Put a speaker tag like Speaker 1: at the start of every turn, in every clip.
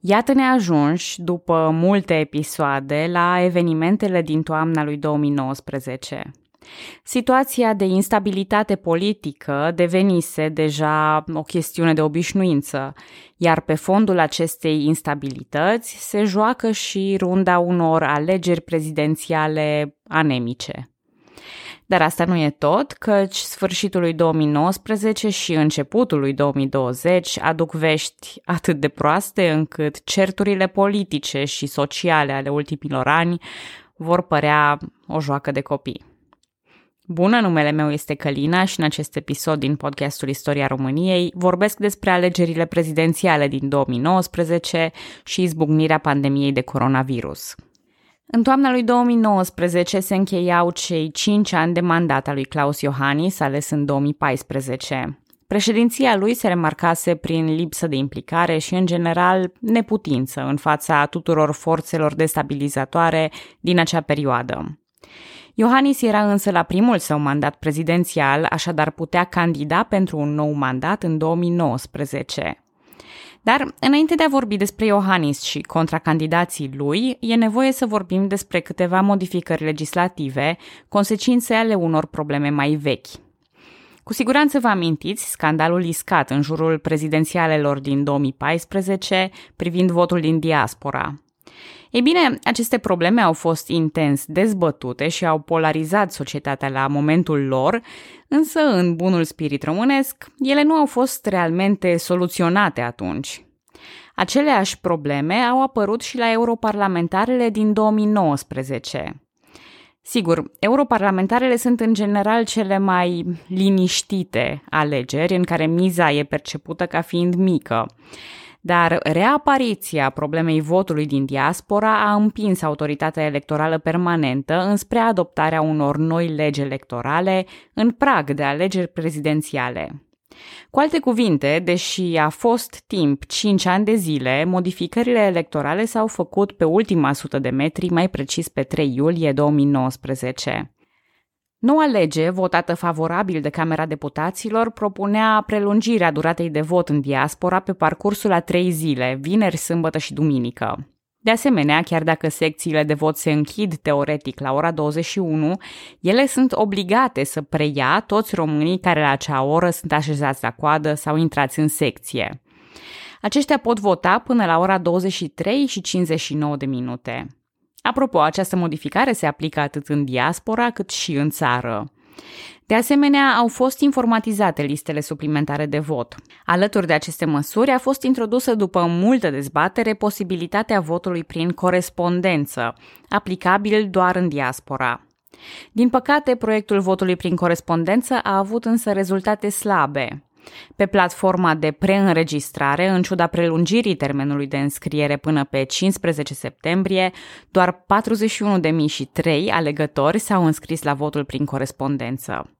Speaker 1: Iată-ne ajunși, după multe episoade, la evenimentele din toamna lui 2019. Situația de instabilitate politică devenise deja o chestiune de obișnuință, iar pe fondul acestei instabilități se joacă și runda unor alegeri prezidențiale anemice. Dar asta nu e tot, căci sfârșitul lui 2019 și începutul lui 2020 aduc vești atât de proaste încât certurile politice și sociale ale ultimilor ani vor părea o joacă de copii. Bună, numele meu este Călina și în acest episod din podcastul Istoria României vorbesc despre alegerile prezidențiale din 2019 și izbucnirea pandemiei de coronavirus. În toamna lui 2019 se încheiau cei 5 ani de mandat al lui Claus Iohannis, ales în 2014. Președinția lui se remarcase prin lipsă de implicare și, în general, neputință în fața tuturor forțelor destabilizatoare din acea perioadă. Iohannis era însă la primul său mandat prezidențial, așadar putea candida pentru un nou mandat în 2019. Dar, înainte de a vorbi despre Iohannis și contracandidații lui, e nevoie să vorbim despre câteva modificări legislative, consecințe ale unor probleme mai vechi. Cu siguranță vă amintiți scandalul iscat în jurul prezidențialelor din 2014 privind votul din diaspora. Ei bine, aceste probleme au fost intens dezbătute și au polarizat societatea la momentul lor, însă în bunul spirit românesc, ele nu au fost realmente soluționate atunci. Aceleași probleme au apărut și la europarlamentarele din 2019. Sigur, europarlamentarele sunt în general cele mai liniștite alegeri în care miza e percepută ca fiind mică. Dar reapariția problemei votului din diaspora a împins autoritatea electorală permanentă înspre adoptarea unor noi legi electorale în prag de alegeri prezidențiale. Cu alte cuvinte, deși a fost timp 5 ani de zile, modificările electorale s-au făcut pe ultima sută de metri, mai precis pe 3 iulie 2019. Noua lege, votată favorabil de Camera Deputaților, propunea prelungirea duratei de vot în diaspora pe parcursul a trei zile, vineri, sâmbătă și duminică. De asemenea, chiar dacă secțiile de vot se închid teoretic la ora 21, ele sunt obligate să preia toți românii care la acea oră sunt așezați la coadă sau intrați în secție. Aceștia pot vota până la ora 23 și 59 de minute. Apropo, această modificare se aplică atât în diaspora cât și în țară. De asemenea, au fost informatizate listele suplimentare de vot. Alături de aceste măsuri a fost introdusă după multă dezbatere posibilitatea votului prin corespondență, aplicabil doar în diaspora. Din păcate, proiectul votului prin corespondență a avut însă rezultate slabe. Pe platforma de preînregistrare, în ciuda prelungirii termenului de înscriere până pe 15 septembrie, doar 41.003 alegători s-au înscris la votul prin corespondență.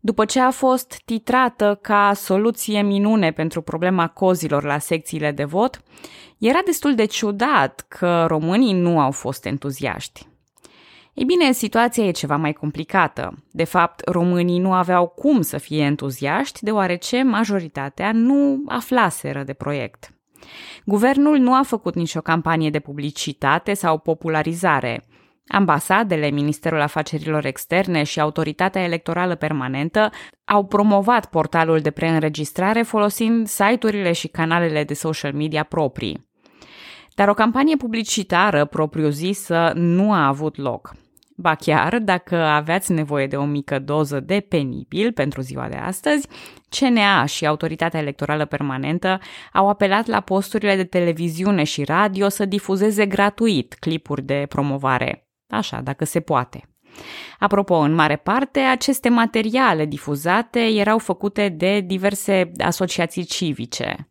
Speaker 1: După ce a fost titrată ca soluție minune pentru problema cozilor la secțiile de vot, era destul de ciudat că românii nu au fost entuziaști. Ei bine, situația e ceva mai complicată. De fapt, românii nu aveau cum să fie entuziaști, deoarece majoritatea nu aflaseră de proiect. Guvernul nu a făcut nicio campanie de publicitate sau popularizare. Ambasadele, Ministerul Afacerilor Externe și Autoritatea Electorală Permanentă au promovat portalul de preînregistrare folosind site-urile și canalele de social media proprii. Dar o campanie publicitară propriu-zisă nu a avut loc. Ba chiar, dacă aveați nevoie de o mică doză de penibil pentru ziua de astăzi, CNA și Autoritatea Electorală Permanentă au apelat la posturile de televiziune și radio să difuzeze gratuit clipuri de promovare. Așa, dacă se poate. Apropo, în mare parte, aceste materiale difuzate erau făcute de diverse asociații civice,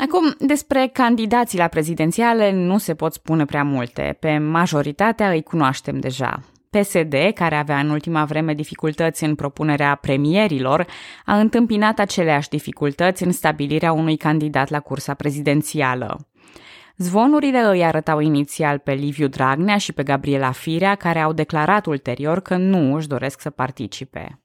Speaker 1: Acum, despre candidații la prezidențiale nu se pot spune prea multe. Pe majoritatea îi cunoaștem deja. PSD, care avea în ultima vreme dificultăți în propunerea premierilor, a întâmpinat aceleași dificultăți în stabilirea unui candidat la cursa prezidențială. Zvonurile îi arătau inițial pe Liviu Dragnea și pe Gabriela Firea, care au declarat ulterior că nu își doresc să participe.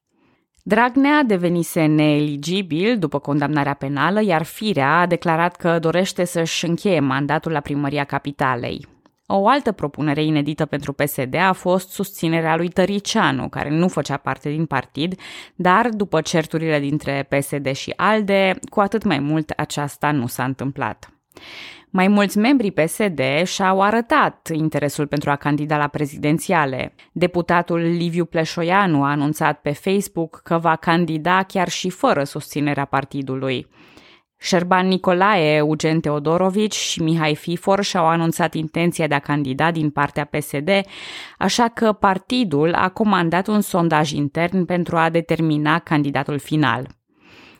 Speaker 1: Dragnea devenise neeligibil după condamnarea penală, iar Firea a declarat că dorește să-și încheie mandatul la primăria capitalei. O altă propunere inedită pentru PSD a fost susținerea lui Tăricianu, care nu făcea parte din partid, dar după certurile dintre PSD și ALDE, cu atât mai mult aceasta nu s-a întâmplat. Mai mulți membri PSD și-au arătat interesul pentru a candida la prezidențiale. Deputatul Liviu Pleșoianu a anunțat pe Facebook că va candida chiar și fără susținerea partidului. Șerban Nicolae, Eugen Teodorovici și Mihai Fifor și-au anunțat intenția de a candida din partea PSD, așa că partidul a comandat un sondaj intern pentru a determina candidatul final.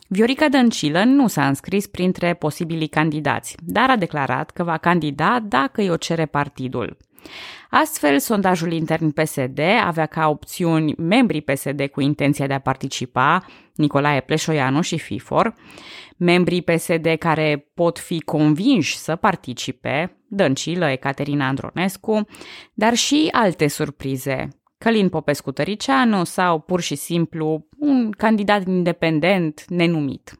Speaker 1: Viorica Dăncilă nu s-a înscris printre posibilii candidați, dar a declarat că va candida dacă îi o cere partidul. Astfel, sondajul intern PSD avea ca opțiuni membrii PSD cu intenția de a participa, Nicolae Pleșoianu și FIFOR, membrii PSD care pot fi convinși să participe, Dăncilă, Ecaterina Andronescu, dar și alte surprize, Călin Popescu Tăricianu sau pur și simplu un candidat independent nenumit.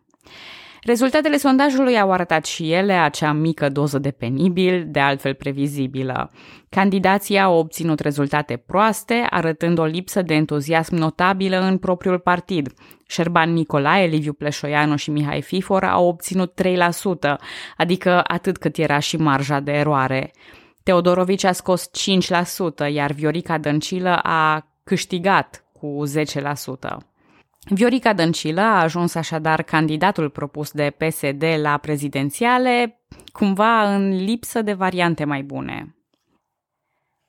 Speaker 1: Rezultatele sondajului au arătat și ele acea mică doză de penibil, de altfel previzibilă. Candidații au obținut rezultate proaste, arătând o lipsă de entuziasm notabilă în propriul partid. Șerban Nicolae, Liviu Pleșoianu și Mihai Fifor au obținut 3%, adică atât cât era și marja de eroare. Teodorovici a scos 5%, iar Viorica Dăncilă a câștigat cu 10%. Viorica Dăncilă a ajuns așadar candidatul propus de PSD la prezidențiale, cumva în lipsă de variante mai bune.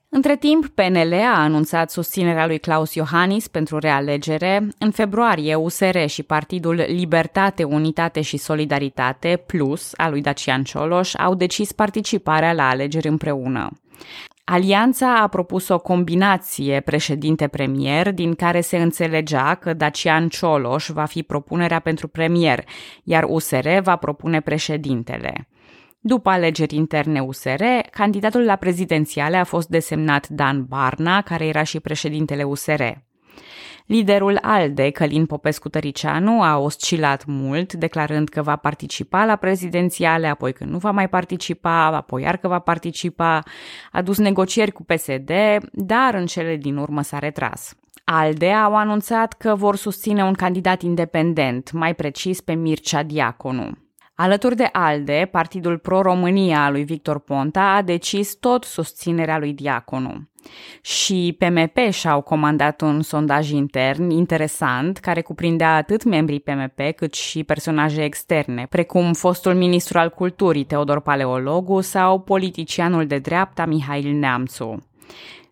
Speaker 1: Între timp, PNL a anunțat susținerea lui Claus Iohannis pentru realegere. În februarie, USR și Partidul Libertate, Unitate și Solidaritate, Plus, al lui Dacian Cioloș, au decis participarea la alegeri împreună. Alianța a propus o combinație președinte-premier din care se înțelegea că Dacian Cioloș va fi propunerea pentru premier, iar USR va propune președintele. După alegeri interne USR, candidatul la prezidențiale a fost desemnat Dan Barna, care era și președintele USR. Liderul ALDE, Călin Popescu Tăricianu, a oscilat mult, declarând că va participa la prezidențiale, apoi că nu va mai participa, apoi iar că va participa, a dus negocieri cu PSD, dar în cele din urmă s-a retras. ALDE au anunțat că vor susține un candidat independent, mai precis pe Mircea Diaconu. Alături de ALDE, Partidul Pro-România al lui Victor Ponta a decis tot susținerea lui Diaconu. Și PMP și-au comandat un sondaj intern interesant care cuprindea atât membrii PMP cât și personaje externe, precum fostul ministru al culturii Teodor Paleologu sau politicianul de dreapta Mihail Neamțu.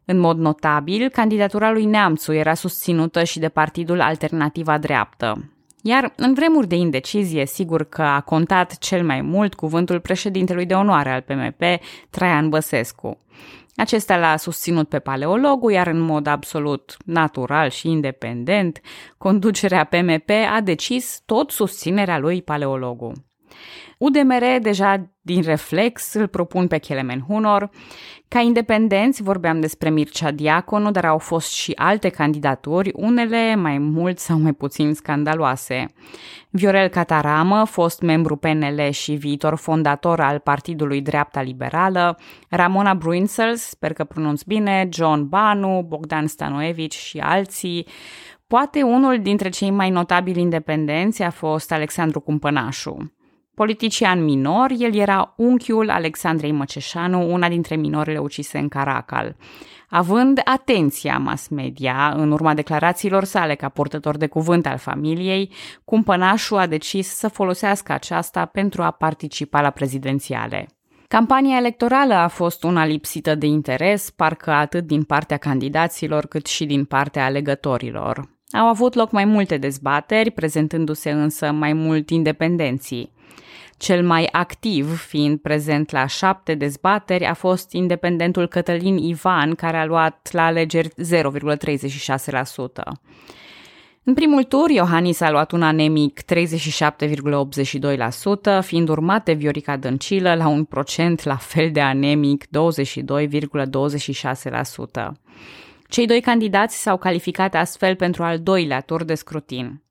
Speaker 1: În mod notabil, candidatura lui Neamțu era susținută și de Partidul Alternativa Dreaptă, iar în vremuri de indecizie, sigur că a contat cel mai mult cuvântul președintelui de onoare al PMP, Traian Băsescu. Acesta l-a susținut pe paleologul, iar în mod absolut natural și independent, conducerea PMP a decis tot susținerea lui paleologul. UDMR deja din reflex îl propun pe Kelemen Hunor. Ca independenți vorbeam despre Mircea Diaconu, dar au fost și alte candidaturi, unele mai mult sau mai puțin scandaloase. Viorel Cataramă, fost membru PNL și viitor fondator al Partidului Dreapta Liberală, Ramona Bruinsels, sper că pronunț bine, John Banu, Bogdan Stanoevici și alții, Poate unul dintre cei mai notabili independenți a fost Alexandru Cumpănașu. Politician minor, el era unchiul Alexandrei Măceșanu, una dintre minorele ucise în Caracal. Având atenția mass media în urma declarațiilor sale ca purtător de cuvânt al familiei, cumpănașul a decis să folosească aceasta pentru a participa la prezidențiale. Campania electorală a fost una lipsită de interes, parcă atât din partea candidaților cât și din partea alegătorilor. Au avut loc mai multe dezbateri, prezentându-se însă mai mult independenții. Cel mai activ, fiind prezent la șapte dezbateri, a fost independentul Cătălin Ivan, care a luat la alegeri 0,36%. În primul tur, Iohannis a luat un anemic 37,82%, fiind urmat de Viorica Dăncilă la un procent la fel de anemic 22,26%. Cei doi candidați s-au calificat astfel pentru al doilea tur de scrutin.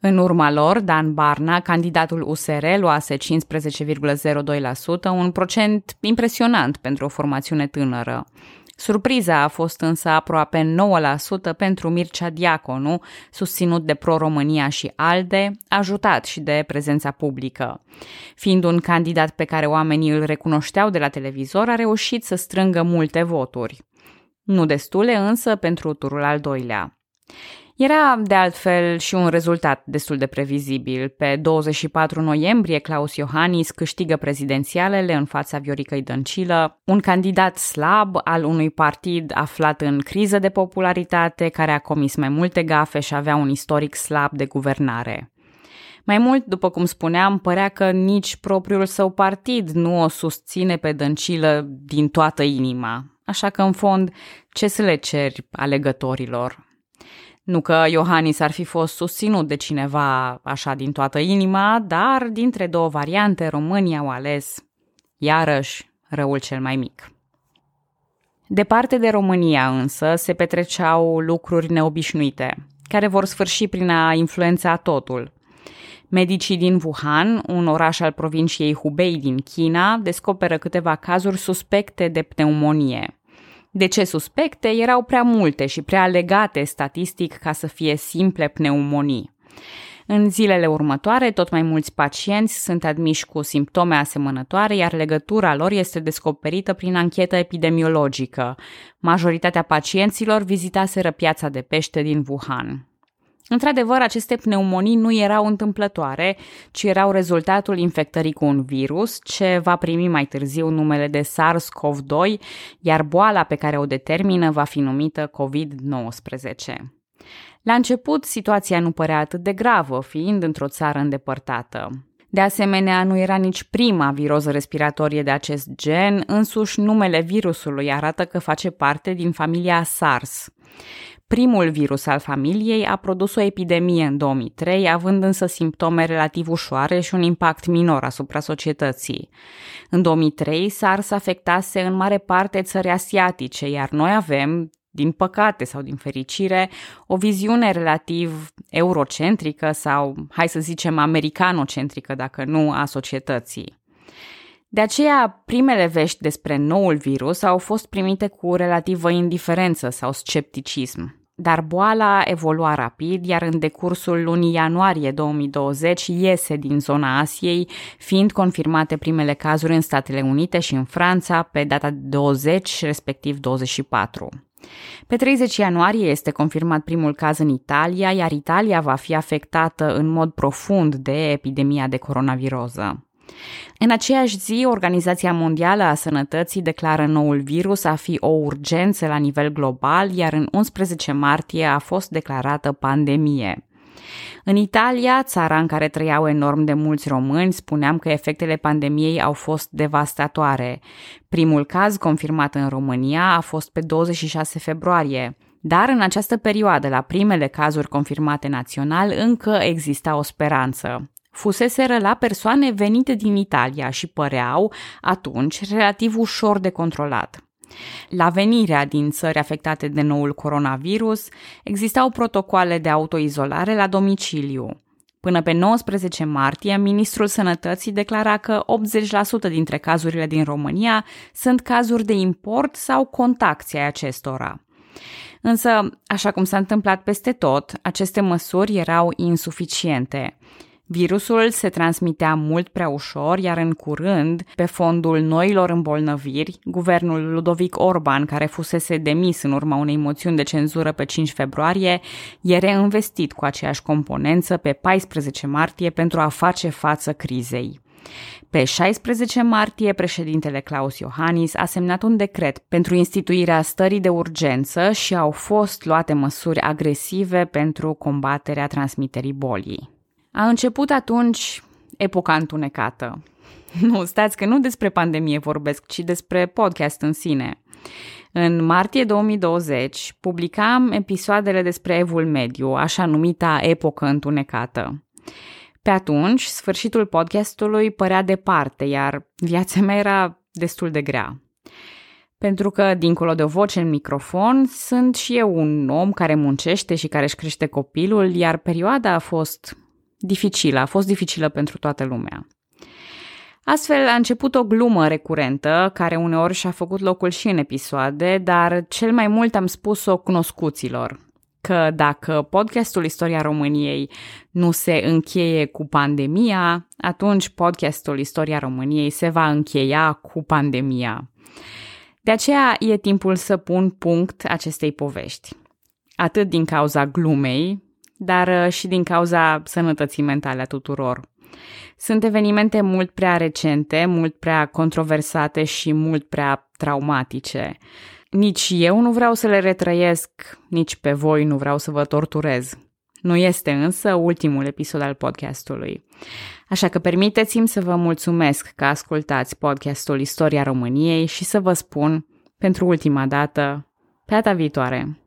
Speaker 1: În urma lor, Dan Barna, candidatul USR, luase 15,02%, un procent impresionant pentru o formațiune tânără. Surpriza a fost însă aproape 9% pentru Mircea Diaconu, susținut de Pro-România și ALDE, ajutat și de prezența publică. Fiind un candidat pe care oamenii îl recunoșteau de la televizor, a reușit să strângă multe voturi. Nu destule însă pentru turul al doilea. Era, de altfel, și un rezultat destul de previzibil. Pe 24 noiembrie, Claus Iohannis câștigă prezidențialele în fața Vioricăi Dăncilă, un candidat slab al unui partid aflat în criză de popularitate, care a comis mai multe gafe și avea un istoric slab de guvernare. Mai mult, după cum spuneam, părea că nici propriul său partid nu o susține pe Dăncilă din toată inima. Așa că, în fond, ce să le ceri alegătorilor? Nu că Iohannis ar fi fost susținut de cineva așa din toată inima, dar dintre două variante românii au ales, iarăși, răul cel mai mic. Departe de România însă se petreceau lucruri neobișnuite, care vor sfârși prin a influența totul. Medicii din Wuhan, un oraș al provinciei Hubei din China, descoperă câteva cazuri suspecte de pneumonie. De ce suspecte erau prea multe și prea legate statistic ca să fie simple pneumonii. În zilele următoare, tot mai mulți pacienți sunt admiși cu simptome asemănătoare, iar legătura lor este descoperită prin anchetă epidemiologică. Majoritatea pacienților vizitaseră piața de pește din Wuhan. Într-adevăr, aceste pneumonii nu erau întâmplătoare, ci erau rezultatul infectării cu un virus, ce va primi mai târziu numele de SARS-CoV-2, iar boala pe care o determină va fi numită COVID-19. La început, situația nu părea atât de gravă, fiind într-o țară îndepărtată. De asemenea, nu era nici prima viroză respiratorie de acest gen, însuși numele virusului arată că face parte din familia SARS. Primul virus al familiei a produs o epidemie în 2003, având însă simptome relativ ușoare și un impact minor asupra societății. În 2003, SARS afectase în mare parte țări asiatice, iar noi avem, din păcate sau din fericire, o viziune relativ eurocentrică sau, hai să zicem, americanocentrică, dacă nu, a societății. De aceea, primele vești despre noul virus au fost primite cu relativă indiferență sau scepticism. Dar boala evolua rapid, iar în decursul lunii ianuarie 2020 iese din zona Asiei, fiind confirmate primele cazuri în Statele Unite și în Franța pe data 20, respectiv 24. Pe 30 ianuarie este confirmat primul caz în Italia, iar Italia va fi afectată în mod profund de epidemia de coronaviroză. În aceeași zi, Organizația Mondială a Sănătății declară noul virus a fi o urgență la nivel global, iar în 11 martie a fost declarată pandemie. În Italia, țara în care trăiau enorm de mulți români, spuneam că efectele pandemiei au fost devastatoare. Primul caz confirmat în România a fost pe 26 februarie. Dar în această perioadă, la primele cazuri confirmate național, încă exista o speranță fuseseră la persoane venite din Italia și păreau, atunci, relativ ușor de controlat. La venirea din țări afectate de noul coronavirus, existau protocoale de autoizolare la domiciliu. Până pe 19 martie, Ministrul Sănătății declara că 80% dintre cazurile din România sunt cazuri de import sau contacții ai acestora. Însă, așa cum s-a întâmplat peste tot, aceste măsuri erau insuficiente. Virusul se transmitea mult prea ușor, iar în curând, pe fondul noilor îmbolnăviri, guvernul Ludovic Orban, care fusese demis în urma unei moțiuni de cenzură pe 5 februarie, e reînvestit cu aceeași componență pe 14 martie pentru a face față crizei. Pe 16 martie, președintele Claus Iohannis a semnat un decret pentru instituirea stării de urgență și au fost luate măsuri agresive pentru combaterea transmiterii bolii. A început atunci epoca întunecată. Nu, stați că nu despre pandemie vorbesc, ci despre podcast în sine. În martie 2020 publicam episoadele despre evul mediu, așa numita epocă întunecată. Pe atunci, sfârșitul podcastului părea departe, iar viața mea era destul de grea. Pentru că, dincolo de o voce în microfon, sunt și eu un om care muncește și care își crește copilul, iar perioada a fost dificilă, a fost dificilă pentru toată lumea. Astfel a început o glumă recurentă, care uneori și-a făcut locul și în episoade, dar cel mai mult am spus-o cunoscuților, că dacă podcastul Istoria României nu se încheie cu pandemia, atunci podcastul Istoria României se va încheia cu pandemia. De aceea e timpul să pun punct acestei povești. Atât din cauza glumei, dar și din cauza sănătății mentale a tuturor. Sunt evenimente mult prea recente, mult prea controversate și mult prea traumatice. Nici eu nu vreau să le retrăiesc, nici pe voi nu vreau să vă torturez. Nu este însă ultimul episod al podcastului. Așa că permiteți-mi să vă mulțumesc că ascultați podcastul Istoria României și să vă spun, pentru ultima dată, pe data viitoare.